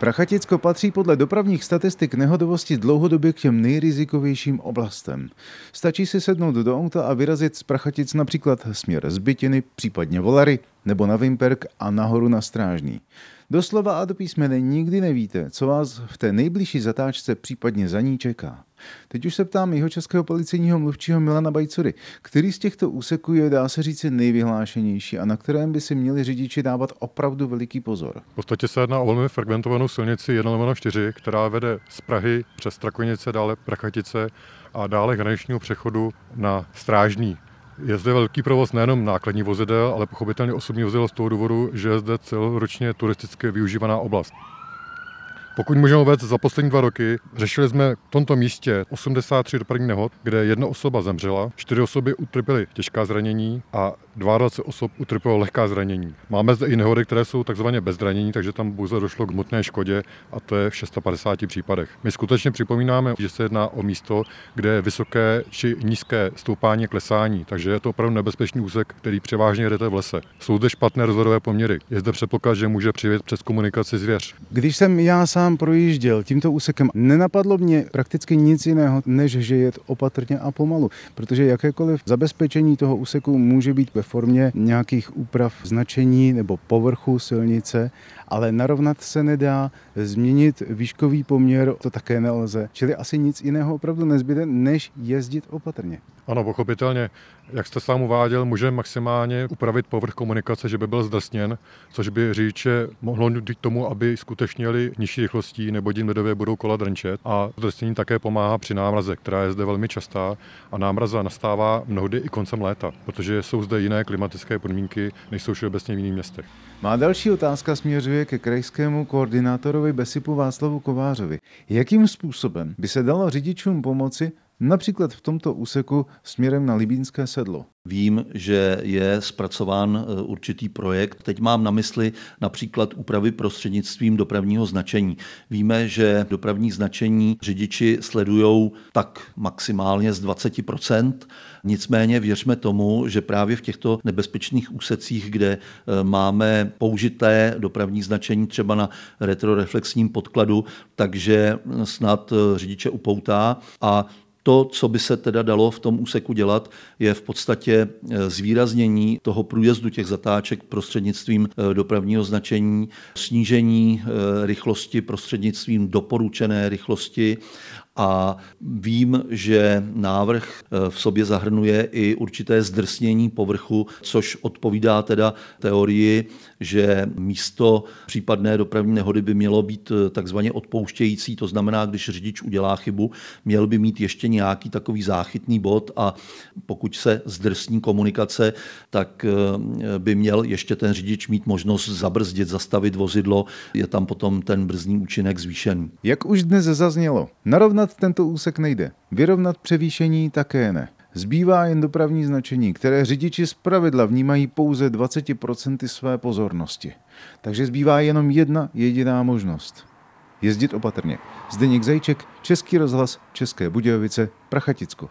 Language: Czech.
Prachaticko patří podle dopravních statistik nehodovosti dlouhodobě k těm nejrizikovějším oblastem. Stačí si sednout do auta a vyrazit z Prachatic například směr Zbytiny, případně Volary, nebo na Vimperk a nahoru na Strážný. Doslova a do písmene nikdy nevíte, co vás v té nejbližší zatáčce případně za ní čeká. Teď už se ptám jeho českého policejního mluvčího Milana Bajcury, který z těchto úseků je, dá se říci, nejvyhlášenější a na kterém by si měli řidiči dávat opravdu veliký pozor. V podstatě se jedná o velmi fragmentovanou silnici 1 4, která vede z Prahy přes Strakonice, dále Prachatice a dále hraničního přechodu na Strážný. Je zde velký provoz nejenom nákladní vozidel, ale pochopitelně osobní vozidel z toho důvodu, že je zde celoročně turisticky využívaná oblast. Pokud můžeme uvést, za poslední dva roky řešili jsme v tomto místě 83 dopravní nehod, kde jedna osoba zemřela, čtyři osoby utrpěly těžká zranění a 22 osob utrpělo lehká zranění. Máme zde i nehody, které jsou takzvaně bez zranění, takže tam pouze došlo k hmotné škodě a to je v 650 případech. My skutečně připomínáme, že se jedná o místo, kde je vysoké či nízké stoupání klesání, takže je to opravdu nebezpečný úsek, který převážně jedete v lese. Jsou zde špatné rozhodové poměry. Je zde předpoklad, že může přivět přes komunikaci zvěř. Když jsem já sám projížděl tímto úsekem, nenapadlo mě prakticky nic jiného, než že jet opatrně a pomalu, protože jakékoliv zabezpečení toho úseku může být ve formě nějakých úprav značení nebo povrchu silnice, ale narovnat se nedá, změnit výškový poměr to také nelze. Čili asi nic jiného opravdu nezbyde, než jezdit opatrně. Ano, pochopitelně. Jak jste sám uváděl, může maximálně upravit povrch komunikace, že by byl zdrsněn, což by řidiče mohlo nutit tomu, aby skutečně jeli nižší rychlostí, nebo jim lidově budou kola drnčet. A zdrsnění také pomáhá při námraze, která je zde velmi častá. A námraza nastává mnohdy i koncem léta, protože jsou zde jiné klimatické podmínky, než jsou všeobecně v jiných městech. Má další otázka směřuje ke krajskému koordinátorovi Besipu Václavu Kovářovi. Jakým způsobem by se dalo řidičům pomoci například v tomto úseku směrem na Libínské sedlo? Vím, že je zpracován e, určitý projekt. Teď mám na mysli například úpravy prostřednictvím dopravního značení. Víme, že dopravní značení řidiči sledují tak maximálně z 20% Nicméně věřme tomu, že právě v těchto nebezpečných úsecích, kde e, máme použité dopravní značení třeba na retroreflexním podkladu, takže snad e, řidiče upoutá a to, co by se teda dalo v tom úseku dělat, je v podstatě eh, zvýraznění toho průjezdu těch zatáček prostřednictvím eh, dopravního značení, snížení eh, rychlosti prostřednictvím doporučené rychlosti a vím, že návrh eh, v sobě zahrnuje i určité zdrsnění povrchu, což odpovídá teda teorii, že místo případné dopravní nehody by mělo být eh, takzvaně odpouštějící, to znamená, když řidič udělá chybu, měl by mít ještě nějaký takový záchytný bod a pokud se zdrsní komunikace, tak eh, by měl ještě ten řidič mít možnost zabrzdit, zastavit vozidlo, je tam potom ten brzdní účinek zvýšený. Jak už dnes zaznělo, narovnat Vyrovnat tento úsek nejde. Vyrovnat převýšení také ne. Zbývá jen dopravní značení, které řidiči z pravidla vnímají pouze 20% své pozornosti. Takže zbývá jenom jedna jediná možnost. Jezdit opatrně. Zdeněk Zajček, Český rozhlas, České Budějovice, Prachaticko.